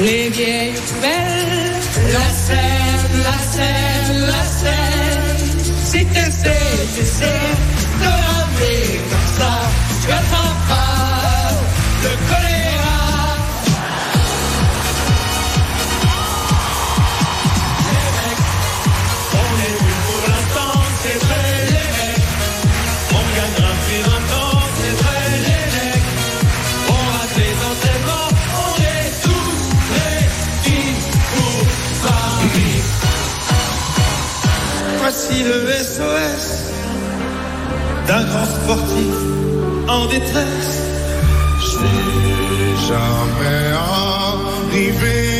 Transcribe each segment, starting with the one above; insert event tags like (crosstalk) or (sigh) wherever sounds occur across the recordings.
les vieilles poubelles, la scène, la scène, la scène. Si t'essaies, t'essaies de comme ça, tu le SOS d'un grand sportif en détresse. Je n'ai jamais arrivé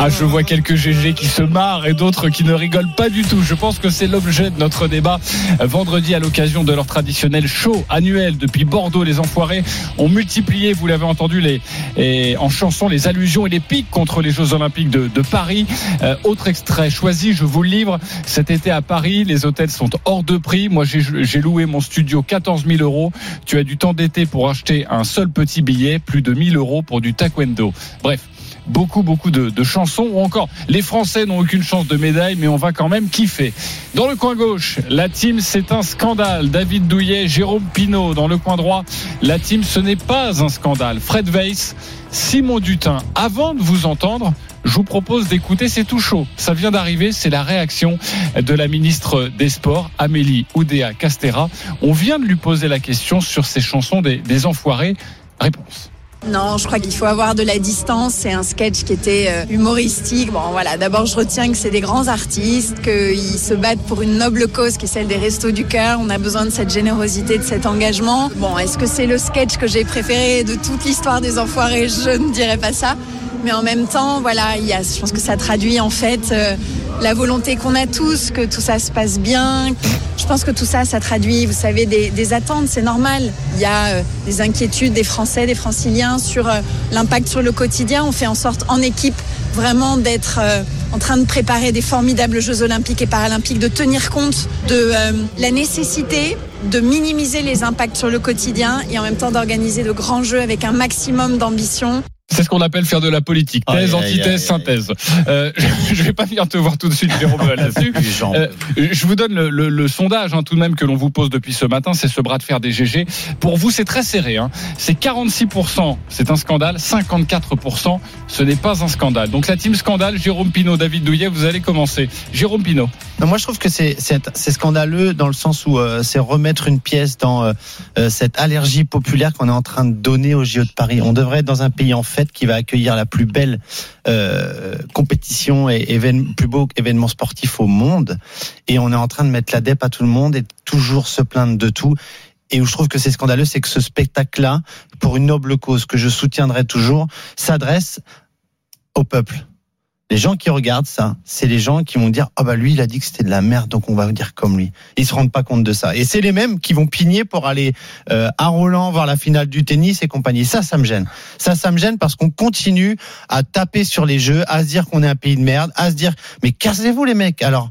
Ah, je vois quelques GG qui se marrent et d'autres qui ne rigolent pas du tout. Je pense que c'est l'objet de notre débat vendredi à l'occasion de leur traditionnel show annuel. Depuis Bordeaux, les enfoirés ont multiplié, vous l'avez entendu, les, et en chanson, les allusions et les pics contre les Jeux Olympiques de, Paris. Euh, autre extrait choisi, je vous le livre. Cet été à Paris, les hôtels sont hors de prix. Moi, j'ai j'ai loué mon studio 14 000 euros. Tu as du temps d'été pour acheter un seul petit billet, plus de 1000 euros pour du taekwondo. Bref beaucoup, beaucoup de, de, chansons. Ou encore, les Français n'ont aucune chance de médaille, mais on va quand même kiffer. Dans le coin gauche, la team, c'est un scandale. David Douillet, Jérôme Pinault. Dans le coin droit, la team, ce n'est pas un scandale. Fred Weiss, Simon Dutin. Avant de vous entendre, je vous propose d'écouter, c'est tout chaud. Ça vient d'arriver, c'est la réaction de la ministre des Sports, Amélie Oudéa Castera. On vient de lui poser la question sur ces chansons des, des enfoirés. Réponse. Non, je crois qu'il faut avoir de la distance. C'est un sketch qui était euh, humoristique. Bon, voilà. D'abord, je retiens que c'est des grands artistes, qu'ils se battent pour une noble cause qui est celle des Restos du Cœur. On a besoin de cette générosité, de cet engagement. Bon, est-ce que c'est le sketch que j'ai préféré de toute l'histoire des Enfoirés? Je ne dirais pas ça. Mais en même temps, voilà, il je pense que ça traduit en fait euh, la volonté qu'on a tous, que tout ça se passe bien. Je pense que tout ça, ça traduit, vous savez, des, attentes, c'est normal. Il y a euh, des inquiétudes des Français, des Franciliens sur euh, l'impact sur le quotidien. On fait en sorte, en équipe, vraiment d'être euh, en train de préparer des formidables Jeux olympiques et paralympiques, de tenir compte de la nécessité de minimiser les impacts sur le quotidien et en même temps d'organiser de grands jeux avec un maximum d'ambition. C'est ce qu'on appelle faire de la politique. Thèse, Aïe, aïe, antithèse, aïe, synthèse. Euh, je vais pas venir te voir tout de suite, Jérôme, là-dessus. Les jambes. Euh, je vous donne le, le- le sondage hein, tout de même que l'on vous pose depuis ce matin, c'est ce bras de fer des GG. Pour vous, c'est très serré. Hein. C'est 46%, c'est un scandale. 54%, ce n'est pas un scandale. Donc la team scandale, Jérôme Pinault, David Douillet, vous allez commencer. Jérôme Pinault. Non, moi, je trouve que c'est scandaleux dans le sens où euh, c'est remettre une pièce dans euh, cette allergie populaire qu'on est en train de donner au JO de Paris. On devrait être dans un pays en fête qui va accueillir la plus belle euh, compétition et évén- plus beau événement sportif au monde, et on est en train de mettre la dep à tout le monde et toujours se plaindre de tout. Et où je trouve que c'est scandaleux, c'est que ce spectacle-là, pour une noble cause que je soutiendrai toujours, s'adresse au peuple. Les gens qui regardent ça, c'est les gens qui vont dire ah bah lui il a dit que c'était de la merde donc on va dire comme lui. Ils se rendent pas compte de ça. Et c'est les mêmes qui vont pigner pour aller euh, à Roland voir la finale du tennis et compagnie. Ça ça me gêne. Ça ça me gêne parce qu'on continue à taper sur les jeux, à se dire qu'on est un pays de merde, à se dire mais cassez-vous les mecs. Alors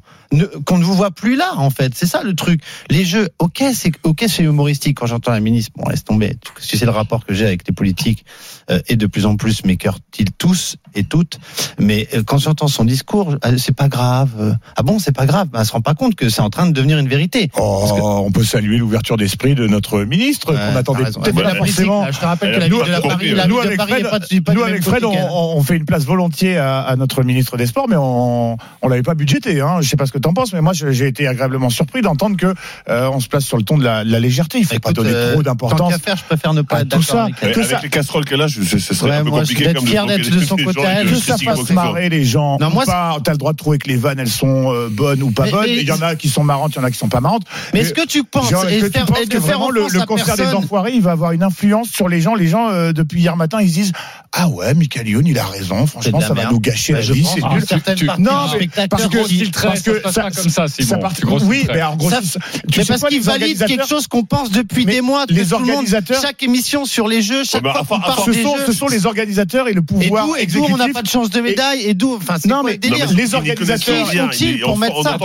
qu'on ne vous voit plus là, en fait. C'est ça le truc. Les jeux, ok, c'est ok, c'est humoristique. Quand j'entends la ministre, bon, laisse tomber. Si c'est le rapport que j'ai avec les politiques, euh, et de plus en plus m'écœurent-ils tous et toutes. Mais euh, quand j'entends son discours, euh, c'est pas grave. Ah bon, c'est pas grave. Ben, elle se rend pas compte que c'est en train de devenir une vérité. Oh, Parce que- on peut saluer l'ouverture d'esprit de notre ministre t'as attendait peut-être pas forcément. là, Je te rappelle que la nous, ville de la Paris, la nous, avec Paris Fred, pas, pas nous avec Fred, on, on fait une place volontiers à, à notre ministre des Sports, mais on on l'avait pas budgété. Hein. Je sais pas ce que t'en penses, mais moi j'ai été agréablement surpris d'entendre que euh, on se place sur le ton de la, de la légèreté. Il faut pas donner euh, trop Tant d'importance. qu'à faire, je préfère ne pas être tout d'accord ça. avec. Que avec ça- les casseroles qu'elle a, je- ce ce serait Ouais, un peu moi, compliqué d'être comme de fier d'être les- de son côté que ça fasse que marrer les gens. Non, moi, pas, t'as le droit de trouver que les vannes elles sont euh, bonnes ou pas Mais- bonnes. Il y en a qui sont marrantes, il y en a qui sont pas marrantes. Mais est-ce que tu penses que tu que vraiment le, concert des enfoirés, il va avoir une influence sur les gens? Les gens euh, depuis hier matin, ils se disent ah ouais, Michael Youn, il a raison. Franchement, ça va nous gâcher Bah, la vie. C'est nul. tu- non, mais parce que- parce que ça- comme ça, Simon. Ça part- oui, mais en gros, Ça- c'est- Mais parce qu'ils valident quelque chose qu'on pense depuis Mais des mois. que les tout le monde- organisateurs- chaque émission sur les jeux, chaque bah, fois enfin, qu'on parle enfin, des ce sont, jeux. ce sont les organisateurs et le pouvoir d'où, et d'où exécutif. on n'a pas de chance de médaille et d'où, enfin, c'est Non, quoi mais- le délire non, mais les organisateurs- sont-ils pour mettre ça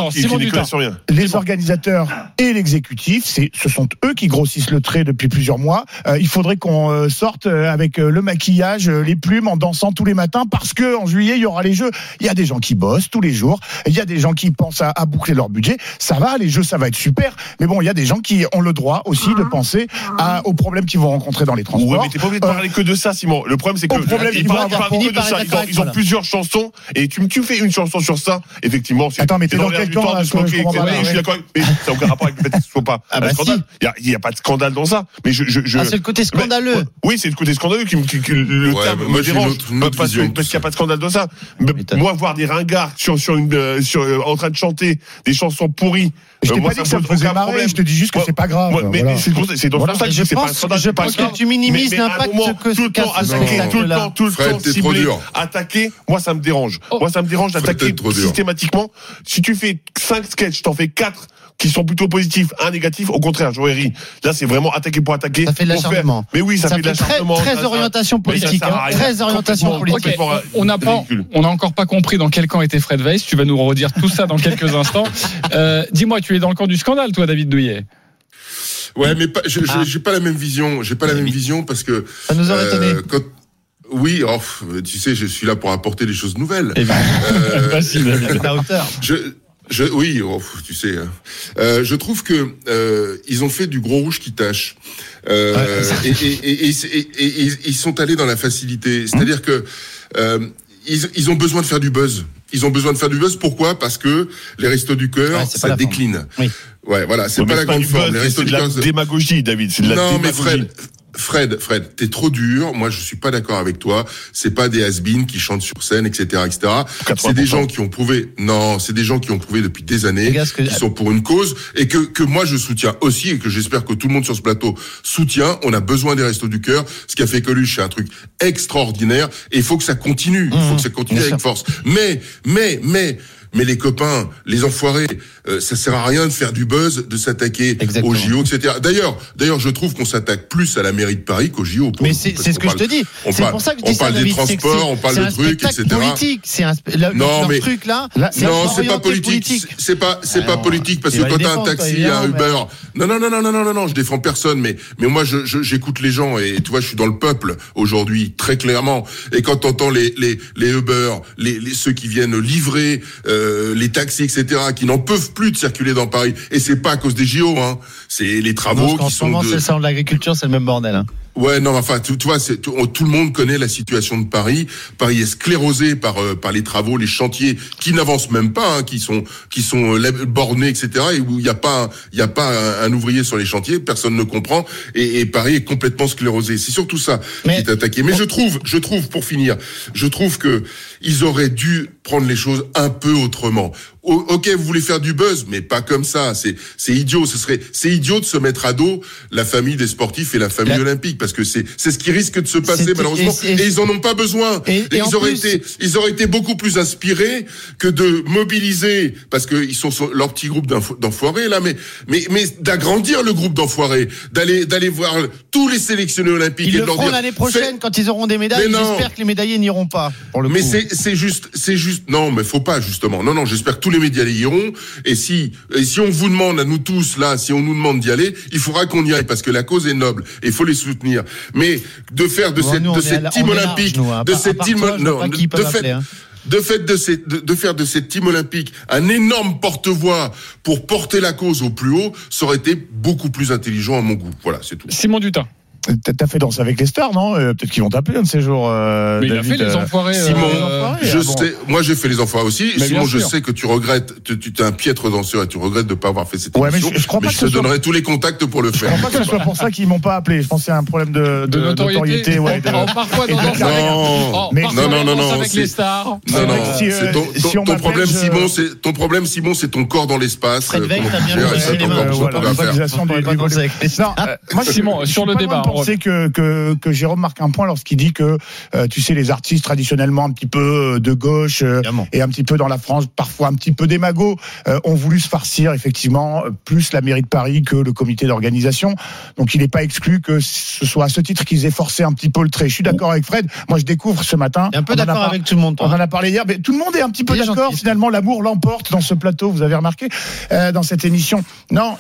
les organisateurs et l'exécutif, c'est, ce sont eux qui grossissent le trait depuis plusieurs mois. Euh, il faudrait qu'on euh, sorte euh, avec le maquillage, les plumes, en dansant tous les matins, parce que en juillet il y aura les jeux. Il y a des gens qui bossent tous les jours. Il y a des gens qui pensent à, à boucler leur budget. Ça va, les jeux, ça va être super. Mais bon, il y a des gens qui ont le droit aussi de penser à, aux problèmes qu'ils vont rencontrer dans les Ouais, transports. mais t'es pas obligé de parler que de ça, Simon. Le problème, c'est que problème, ils ils parlent que de ça. Ils ont, ils plusieurs chansons et tu, fais une chanson sur ça. Effectivement, c'est Attends, mais t'es c'est dans quel camp, là, je- suis ouais. d'accord. Mais ça n'a aucun rapport avec le fait que ce soit pas (laughs) Ah un bah scandale. Il n'y a pas de scandale dans ça. Mais je, je, je- Ah, c'est le côté scandaleux. Oui, c'est le côté scandaleux qui, me- le Ouais, terme dérange. parce qu'il n'y a pas de scandale dans ça. Moi, voir des ringards sur, sur une, euh, sur, euh, en train de chanter des chansons pourries. Je euh, t'ai moi, pas dit que ça me aucun marrer, je te dis juste que c'est pas grave. mais c'est dans ça que Je pense- je pense que tu minimises l'impact que tout le temps attaquer, tout le temps, tout le temps cibler, attaquer, moi ça me dérange. Oh. Moi ça me dérange d'attaquer systématiquement. Si tu fais 5 sketchs, t'en fais 4 qui sont plutôt positifs, un négatif, au contraire, j'aurais ri. Là, c'est vraiment attaquer pour attaquer. Ça fait de l'acharnement. Mais oui, ça, fait de très, l'acharnement. très Ça- ça- orientation politique. hein. Très orientation politique. On n'a pas, on n'a encore pas compris dans quel camp était Fred Weiss. Tu vas nous redire tout ça dans quelques instants. (laughs) Euh, Dis-moi, tu es dans le camp du scandale, toi, David Douillet. Ouais, mais pas, je- je- Ah. j'ai pas la même vision. J'ai pas la même vision parce que Ça nous aurait étonné. euh, quand oui, oh, tu sais, je suis là pour apporter des choses nouvelles. Eh ben, Euh, (laughs) David. à hauteur. je, je, oui, oh, tu sais. hein. Euh, je trouve que euh, ils ont fait du gros rouge qui tâche. Euh, et, et, et, et, et- et- et ils sont allés dans la facilité. C'est-à-dire que euh, ils, ils ont besoin de faire du buzz. Ils ont besoin de faire du buzz. Pourquoi? Parce que les restos du cœur, Ouais, ça décline. Oui. Ouais, voilà, c'est Ouais, pas mais la grande forme. buzz, Les c'est- de la démagogie, David. C'est de la non, mais démagogie. Fred, Fred, Fred, t'es trop dur. Moi, je suis pas d'accord avec toi. C'est pas des has qui chantent sur scène, etc., etc. C'est des 80%. gens qui ont prouvé. Non, c'est des gens qui ont prouvé depuis des années, qui sont pour une cause et que que moi je soutiens aussi et que j'espère que tout le monde sur ce plateau soutient. On a besoin des restos du cœur. Ce qu'a fait Coluche, c'est un truc extraordinaire et il faut que ça continue. Il faut que ça continue Mmh. avec force. Mais, mais, mais. Mais les copains, les enfoirés, euh, ça sert à rien de faire du buzz, de s'attaquer aux JO, etc. D'ailleurs, d'ailleurs, je trouve qu'on s'attaque plus à la mairie de Paris qu'aux JO. pour Mais c'est ce que je te dis. on C'est pour ça que je on dis ça, parle des transports, on parle de trucs, etc. politique. C'est un Non, mais- truc là. Non, c'est pas politique. C'est pas, c'est pas politique parce que quand t'as un taxi, un Uber. Non, non, non, non, non, non, non, non, je défends personne, mais, mais moi, j'écoute les gens et tu vois, je suis dans le peuple aujourd'hui, très clairement. Et quand t'entends les, les, les Uber, les, les, ceux qui viennent livrer, euh, les taxis, etc., qui n'en peuvent plus de circuler dans Paris. Et c'est pas à cause des JO, hein. C'est les Non, travaux parce qu'en qui ce sont moment, de, c'est de l'agriculture, c'est le même bordel. hein. Ouais, non, enfin, tu, tu vois, tout, tout le monde connaît la situation de Paris. Paris est sclérosé par euh, par les travaux, les chantiers qui n'avancent même pas, hein, qui sont qui sont euh, bornés, etc. Et où il n'y a pas un- il y a pas un, un ouvrier sur les chantiers, personne ne comprend. Et, et Paris est complètement sclérosé. C'est surtout ça Mais- qui est attaqué. Mais je trouve, je trouve, pour finir, je trouve que ils auraient dû prendre les choses un peu autrement. O- ok, vous voulez faire du buzz, mais pas comme ça. C'est c'est idiot. Ce serait c'est idiot de se mettre à dos la famille des sportifs et la famille La- olympique parce que c'est c'est ce qui risque de se passer malheureusement. et ils en ont pas besoin. Et- ils auraient plus- été ils auraient été beaucoup plus inspirés que de mobiliser parce que ils sont sur leur petit groupe d'enfo- d'enfoirés là, mais mais mais d'agrandir le groupe d'enfoirés, d'aller d'aller voir tous les sélectionnés olympiques Ils et le leur feront l'année prochaine quand ils auront des médailles. Mais non. J'espère que les médaillés n'iront pas. Pour le mais c'est c'est juste c'est juste non mais faut pas justement non non j'espère que tous les les médias y iront. Et si, et si on vous demande à nous tous là, si on nous demande d'y aller, il faudra qu'on y aille parce que la cause est noble et il faut les soutenir. Mais de faire de Bon, cette, nous, de cette la- team large, olympique, nous, de cette team, toi, non, de, de fait, hein. de fait de, cette, de, de faire de cette team olympique un énorme porte-voix pour porter la cause au plus haut, ça aurait été beaucoup plus intelligent à mon goût. Voilà, c'est tout. Simon Dutin. T'as fait danser avec les stars, non? Euh, Peut-être qu'ils vont t'appeler un de ces jours. euh, Mais il a David, fait les euh, enfoirés. Simon, euh, je ah bon. sais, moi j'ai fait les enfoirés aussi. Mais Simon, je sais que tu regrettes, tu, tu es un piètre danseur et tu regrettes de ne pas avoir fait cette Ouais, mais émission. je- je crois pas que te soit- donnerai tous les contacts pour le Je faire. crois pas que ce soit pour ça qu'ils m'ont pas appelé. Je pense que c'est un problème de, de notoriété. ouais, de- Oh, parfois dans de Danse avec- Non. Oh, Mais- parfois Non, non, non, non, avec c'est- les stars. Non, C'est vrai non, si, c'est euh, ton, si ton- on ton problème, je- Simon, c'est ton problème, Simon, c'est ton corps dans l'espace. Euh, Euh, de danser euh, moi, je Simon, je sur le débat, de penser que, que, que Jérôme marque un point lorsqu'il dit que, euh, tu sais, les artistes traditionnellement un petit peu euh, de gauche euh, et un petit peu dans la France, parfois un petit peu démago, euh, ont voulu se farcir effectivement euh, plus la mairie de Paris que le comité d'organisation. Donc il n'est pas exclu que ce soit à ce titre qu'ils aient forcé un petit peu le trait. Je suis d'accord avec Fred. Moi, je découvre ce matin. Un peu on d'accord avec tout le monde, on toi. en a parlé hier, mais tout le monde est un petit peu d'accord. Finalement, l'amour l'emporte dans ce plateau. Vous avez remarqué euh, dans cette émission. Non,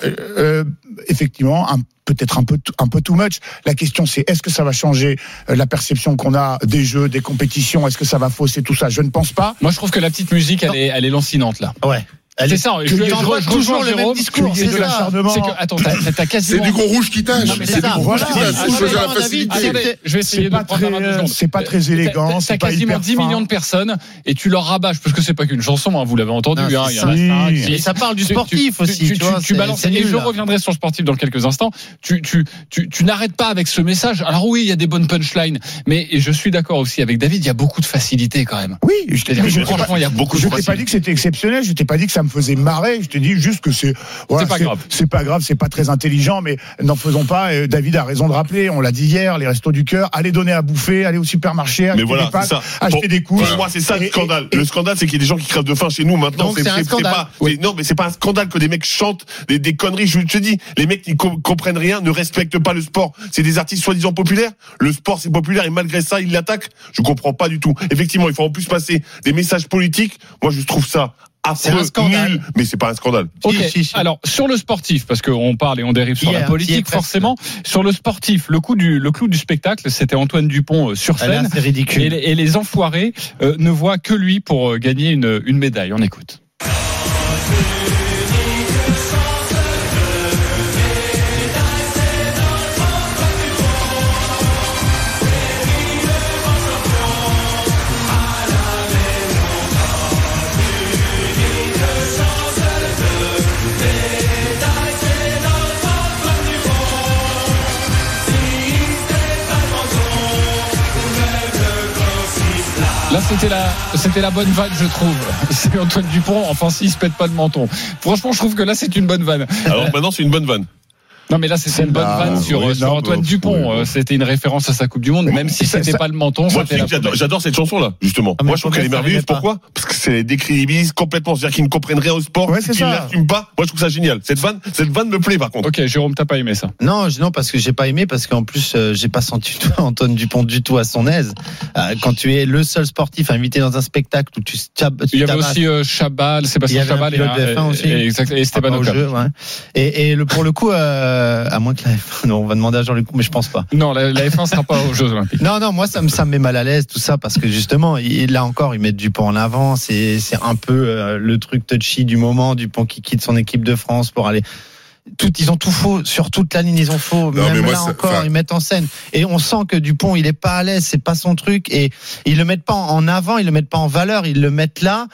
effectivement, un- peut-être un peu un peu too much. La question, c'est est-ce que ça va changer euh, la perception qu'on a des jeux, des compétitions? Est-ce que ça va fausser tout ça? Je ne pense pas. Moi, je trouve que la petite musique, elle est, elle est lancinante, là. Ouais. C'est est- ça, je, envoies je toujours le même discours, c'est de l'acharnement. Attends, t'as, t'as C'est quasiment. du gros rouge qui tâche. C'est c'est du gros rouge qui tâche. Il faut la facilité. Je vais essayer C'est de pas prendre c'est pas très élégant, t'as- quasiment hyper 10 fin. millions de personnes et tu leur rabâches, parce que c'est pas qu'une chanson, hein, vous l'avez entendu, Non, hein, ça. Et parle du sportif aussi, Tu, balances, c'est et je reviendrai sur le sportif dans quelques instants. Tu, n'arrêtes pas avec ce message. Alors oui, il y a des bonnes punchlines, mais et je suis d'accord aussi avec David, il y a beaucoup de facilité quand même. Oui, je t'ai que je t'ai franchement, pas- il y a beaucoup je de t'ai pas facilité. dit que c'était exceptionnel, je t'ai pas dit que ça me faisait marrer, je t'ai dit juste que c'est voilà, C'est pas grave. C'est pas grave, c'est pas très intelligent, mais n'en faisons pas. David a raison de rappeler, on l'a dit hier, les restos du cœur, allez donner à bouffer, allez au supermarché, acheter voilà, des pâtes, c'est ça. acheter Pour- des couches. Pour moi, c'est ça le scandale. et- le scandale, c'est qu'il y a des gens qui crèvent de faim chez nous maintenant. C'est pas- c'est- non, mais c'est pas un scandale que des mecs chantent des, des conneries. Je te dis, les mecs qui com- comprennent rien, ne respectent pas le sport. C'est des artistes soi-disant populaires. Le sport, c'est populaire et malgré ça, ils l'attaquent. Je comprends pas du tout. Effectivement, il faut en plus passer des messages politiques. Moi, je trouve ça affreux, un scandale. nul, mais c'est pas un scandale. Ok. Si, si, si. Alors sur le sportif, parce qu'on parle et on dérive sur la politique, forcément. Sur le sportif, le coup du le clou du spectacle, c'était Antoine Dupont euh, sur Ah, scène. c'est ridicule. Et les, et les enfoirés euh, ne voient que lui pour euh, gagner une, une médaille. On écoute. C'était la, c'était la bonne vanne, je trouve. (laughs) C'est Antoine Dupont. Enfin, s'il se pète pas le menton. Franchement, je trouve que là, c'est une bonne vanne. Alors maintenant, c'est une bonne vanne. Non, mais là, c'était une bonne Ah, vanne sur, oui, sur non, Antoine bah, Dupont. oui. Euh, C'était une référence à sa Coupe du Monde, même si c'était pas le menton. Moi, j'adore, cette chanson-là, justement. Ah, mais Moi, je trouve qu'elle est merveilleuse. Pourquoi? Parce que c'est décrédibilise complètement. C'est-à-dire qu'ils ne comprennent rien au sport, Ouais, c'est qu'ils pas. Moi, je trouve ça génial. Cette vanne, cette vanne me plaît, par contre. Ok, Jérôme, t'as pas aimé ça? Non, non, parce que j'ai pas aimé, parce qu'en plus, euh, j'ai pas senti (laughs) toi, Antoine Dupont du tout à son aise. Euh, quand tu es le seul sportif invité dans un spectacle où tu, Il y avait aussi euh, Chabal, Sébastien Chabal et, pilote de F1 aussi. et, exact- et Esteban Ah, Ocon. Et, et le, pour le coup, euh, à moins que la F1, (laughs) non, on va demander à Jean-Luc, mais je pense pas. Non, la, la F1 sera pas aux Jeux Olympiques. Non, non, moi ça me, ça me met mal à l'aise tout ça parce que justement, il, là encore, ils mettent Dupont en avant. C'est, c'est un peu euh, le truc touchy du moment. Dupont qui quitte son équipe de France pour aller. Tout, ils ont tout faux sur toute la ligne, ils ont faux. Non, Même mais moi, là encore, enfin- ils mettent en scène. Et on sent que Dupont, il est pas à l'aise, c'est pas son truc. Et ils le mettent pas en avant, ils le mettent pas en valeur, ils le mettent là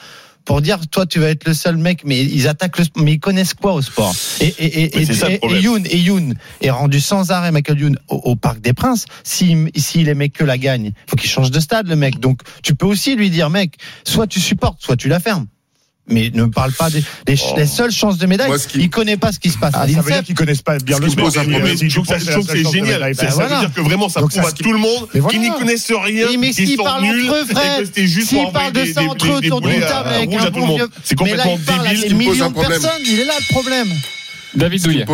pour dire toi tu vas être le seul mec mais ils attaquent le sport mais ils connaissent quoi au sport? Et et et, et, ça. Youn et Youn est rendu sans arrêt Michael Youn au, au Parc des Princes. S'il s'il aimait que la gagne faut qu'il change de stade le mec. Donc tu peux aussi lui dire mec soit tu supportes soit tu la fermes mais ne parle pas des les, Oh. les seules chances de médaille Moi, qui- il connaît pas ce qui se passe Ah, à ça veut dire qu'ils connaissent pas bien Ce le sport. pose un Si, problème. euh, si je trouve que c'est génial. de Ça la veut dire que vraiment, ça Donc, prouve ça, à tout le monde voilà. qui n'y connaissent rien, Oui, mais s'ils parlent entre eux, frère, s'ils pour parlent de des, ça entre eux autour d'une à- table avec un à tout le bon monde. vieux- C'est mais là complètement il débile. me pose millions un de problème. personnes il est là le problème David Douillet.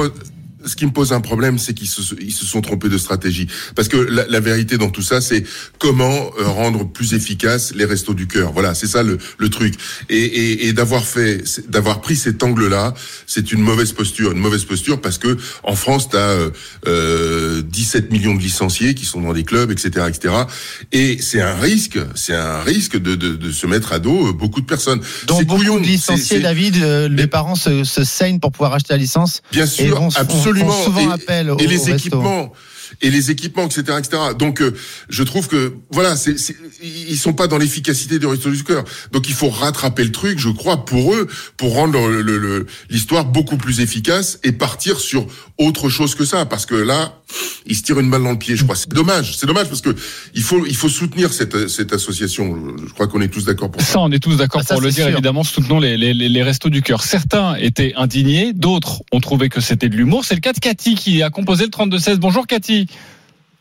Ce qui me pose un problème, c'est qu'ils se, ils se sont trompés de stratégie. Parce que la, la vérité dans tout ça, c'est comment euh, rendre plus efficaces les restos du cœur. Voilà, c'est ça le, le truc. Et, et, et d'avoir fait, d'avoir pris cet angle-là, c'est une mauvaise posture, une mauvaise posture parce que en France, tu as euh, 17 millions de licenciés qui sont dans des clubs, etc., etc. Et c'est un risque, c'est un risque de, de, de se mettre à dos euh, beaucoup de personnes. Donc beaucoup couillon, de licenciés, David, euh, les parents se, se saignent pour pouvoir acheter la licence. Bien sûr, font- absolument. font souvent et, appel et les resto. Et les équipements, etc., etc. Donc, euh, je trouve que voilà, c'est, c'est- ils sont pas dans l'efficacité du resto du cœur. Donc, il faut rattraper le truc, je crois, pour eux, pour rendre le- le- le- l'histoire beaucoup plus efficace et partir sur autre chose que ça, parce que là, ils se tirent une balle dans le pied. Je crois, c'est dommage, c'est dommage parce que il faut, il faut soutenir cette, cette association. Je crois qu'on est tous d'accord pour ça. Ça, on est tous d'accord Ah, ça, pour le dire, sûr. évidemment, soutenons les, les, les, les restos du cœur. Certains étaient indignés, d'autres ont trouvé que c'était de l'humour. C'est le cas de Cathy qui a composé le 32-16. Bonjour Cathy.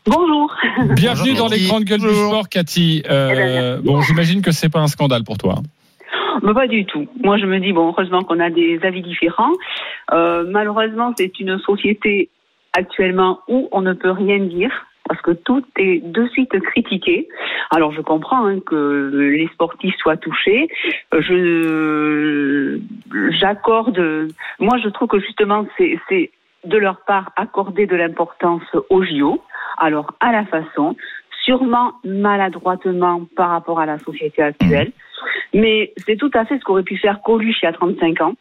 Bonjour. Bienvenue Bonjour, dans les grandes gueules du sport, Cathy. Euh, Eh ben, bon, j'imagine que c'est pas un scandale pour toi. Mais pas du tout. Moi, je me dis, bon, heureusement qu'on a des avis différents. Euh, malheureusement, c'est une société actuellement où on ne peut rien dire parce que tout est de suite critiqué. Alors, je comprends hein, que les sportifs soient touchés. Je j'accorde. Moi, je trouve que justement, c'est de leur part accorder de l'importance aux JO. Alors, à la façon, sûrement maladroitement par rapport à la société actuelle. Mais c'est tout à fait ce qu'aurait pu faire Coluche il y a 35 ans.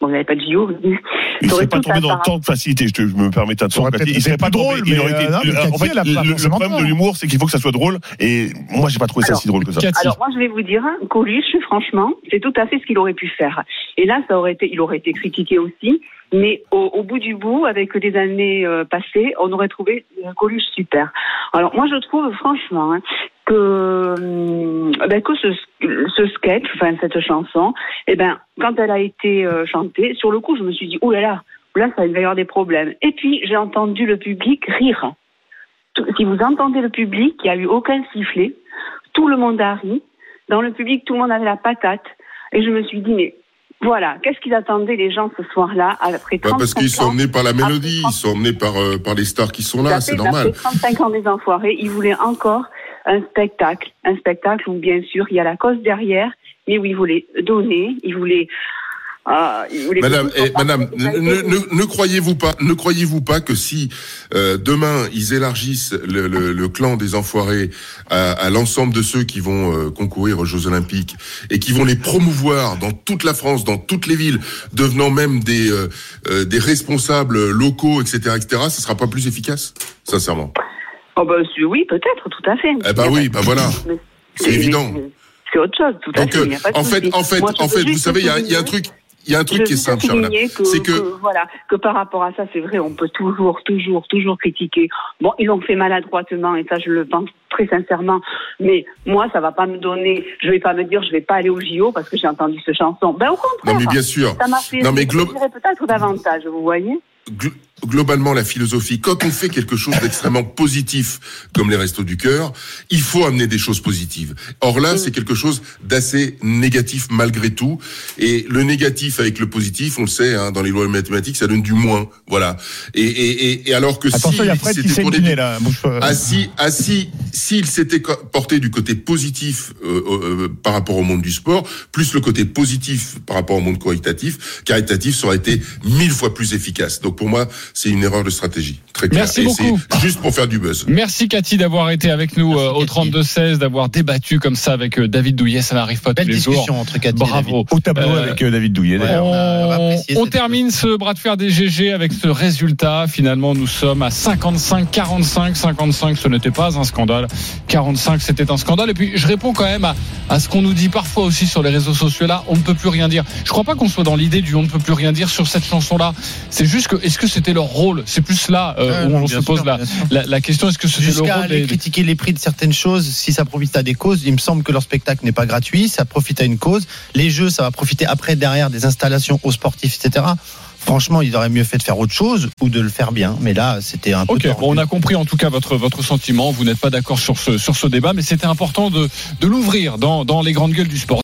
Bon, il n'y avait pas de JO. Il aurait serait pas tombé dans tant de facilité, je, te, je me permets de Il serait été pas tombé, drôle, il aurait été- euh, non, mais en fait, le, problème de l'humour, c'est qu'il faut que ça soit drôle, et moi, j'ai pas trouvé ça Alors, si drôle que ça. Alors moi je vais vous dire, hein, Coluche, franchement, c'est tout à fait ce qu'il aurait pu faire. Et là, ça aurait été, il aurait été critiqué aussi, mais au, au bout du bout, avec les années euh, passées, on aurait trouvé euh, Coluche super. Alors moi je trouve franchement hein, que hum, ben, que ce, ce sketch, enfin cette chanson, eh ben quand elle a été euh, chantée, sur le coup je me suis dit oh là là, là ça va y avoir des problèmes. Et puis j'ai entendu le public rire. Si vous entendez le public, il n'y a eu aucun sifflet tout le monde a ri. Dans le public, tout le monde avait la patate. Et je me suis dit, mais voilà, qu'est-ce qu'ils attendaient les gens ce soir-là après Bah, 35 parce qu'ils sont emmenés par la mélodie, ils sont emmenés par, euh, par les stars qui sont là, c'est normal. Après 35 ans des enfoirés, ils voulaient encore un spectacle. Un spectacle où, bien sûr, il y a la cause derrière, mais où ils voulaient donner, ils voulaient... ah, Madame, eh, madame, ne, ne, ne croyez-vous pas, ne croyez-vous pas que si euh, demain ils élargissent le, le, le clan des enfoirés à, à l'ensemble de ceux qui vont euh, concourir aux Jeux Olympiques et qui vont les promouvoir dans toute la France, dans toutes les villes, devenant même des euh, euh, des responsables locaux, etc., etc., ce sera pas plus efficace, sincèrement? Oh, bah, oui, peut-être, tout à fait. Eh ben oui, bah voilà. C'est évident. C'est autre chose, tout à fait. euh, il y a pas de en fait, en fait, Moi, en fait, vous savez, il y a, il y a un truc, il y a un truc Je qui est simple, que, C'est que que, voilà que par rapport à ça, c'est vrai, on peut toujours, toujours, toujours critiquer. Bon, ils l'ont fait maladroitement et ça, je le pense très sincèrement. Mais moi, ça va pas me donner. Je vais pas me dire, je vais pas aller au JO parce que j'ai entendu cette chanson. Ben au contraire. Non, mais bien sûr. Ça m'a fait. Non, mais glo- peut-être davantage. Vous voyez. gl- globalement la philosophie, quand on fait quelque chose d'extrêmement positif comme les restos du cœur, il faut amener des choses positives. Or là, c'est quelque chose d'assez négatif malgré tout. Et le négatif avec le positif, on le sait, hein, dans les lois mathématiques, ça donne du moins. Voilà. Et, et, et, et alors que Attention, si Fred qui là. Ah si, ah si, s'il s'était porté du côté positif euh, euh, par rapport au monde du sport, plus le côté positif par rapport au monde caritatif, caritatif ça aurait été mille fois plus efficace. Donc pour moi, c'est une erreur de stratégie. Très clair. Merci Et beaucoup. c'est juste pour faire du buzz. Merci Cathy d'avoir été avec nous euh, au Cathy. 32-16, d'avoir débattu comme ça avec euh, David Douillet. Ça n'arrive pas Belle tous les jours. discussion entre Cathy et David. Bravo. Au tableau Euh, avec David Douillet. ouais. d'ailleurs. on termine ce bras de fer des GG avec ce résultat. Finalement, nous sommes à 55, 45, 55. Ce n'était pas un scandale. 45, c'était un scandale. Et puis, je réponds quand même à, à ce qu'on nous dit parfois aussi sur les réseaux sociaux. Là, on ne peut plus rien dire. Je crois pas qu'on soit dans l'idée du on ne peut plus rien dire sur cette chanson-là. C'est juste que, est-ce que c'était leur rôle C'est plus là euh, où on se pose sûr, la, la, la question. Est-ce que c'était le Jusqu'à rôle aller des, critiquer les prix de certaines choses, si ça profite à des causes, il me semble que leur spectacle n'est pas gratuit, ça profite à une cause. Les jeux, ça va profiter après, derrière, des installations aux sportifs, etc. Franchement, ils auraient mieux fait de faire autre chose ou de le faire bien. Mais là, c'était un peu. Ok, bon, on a compris en tout cas votre votre sentiment. Vous n'êtes pas d'accord sur ce sur ce débat, mais c'était important de de l'ouvrir dans dans les grandes gueules du sport.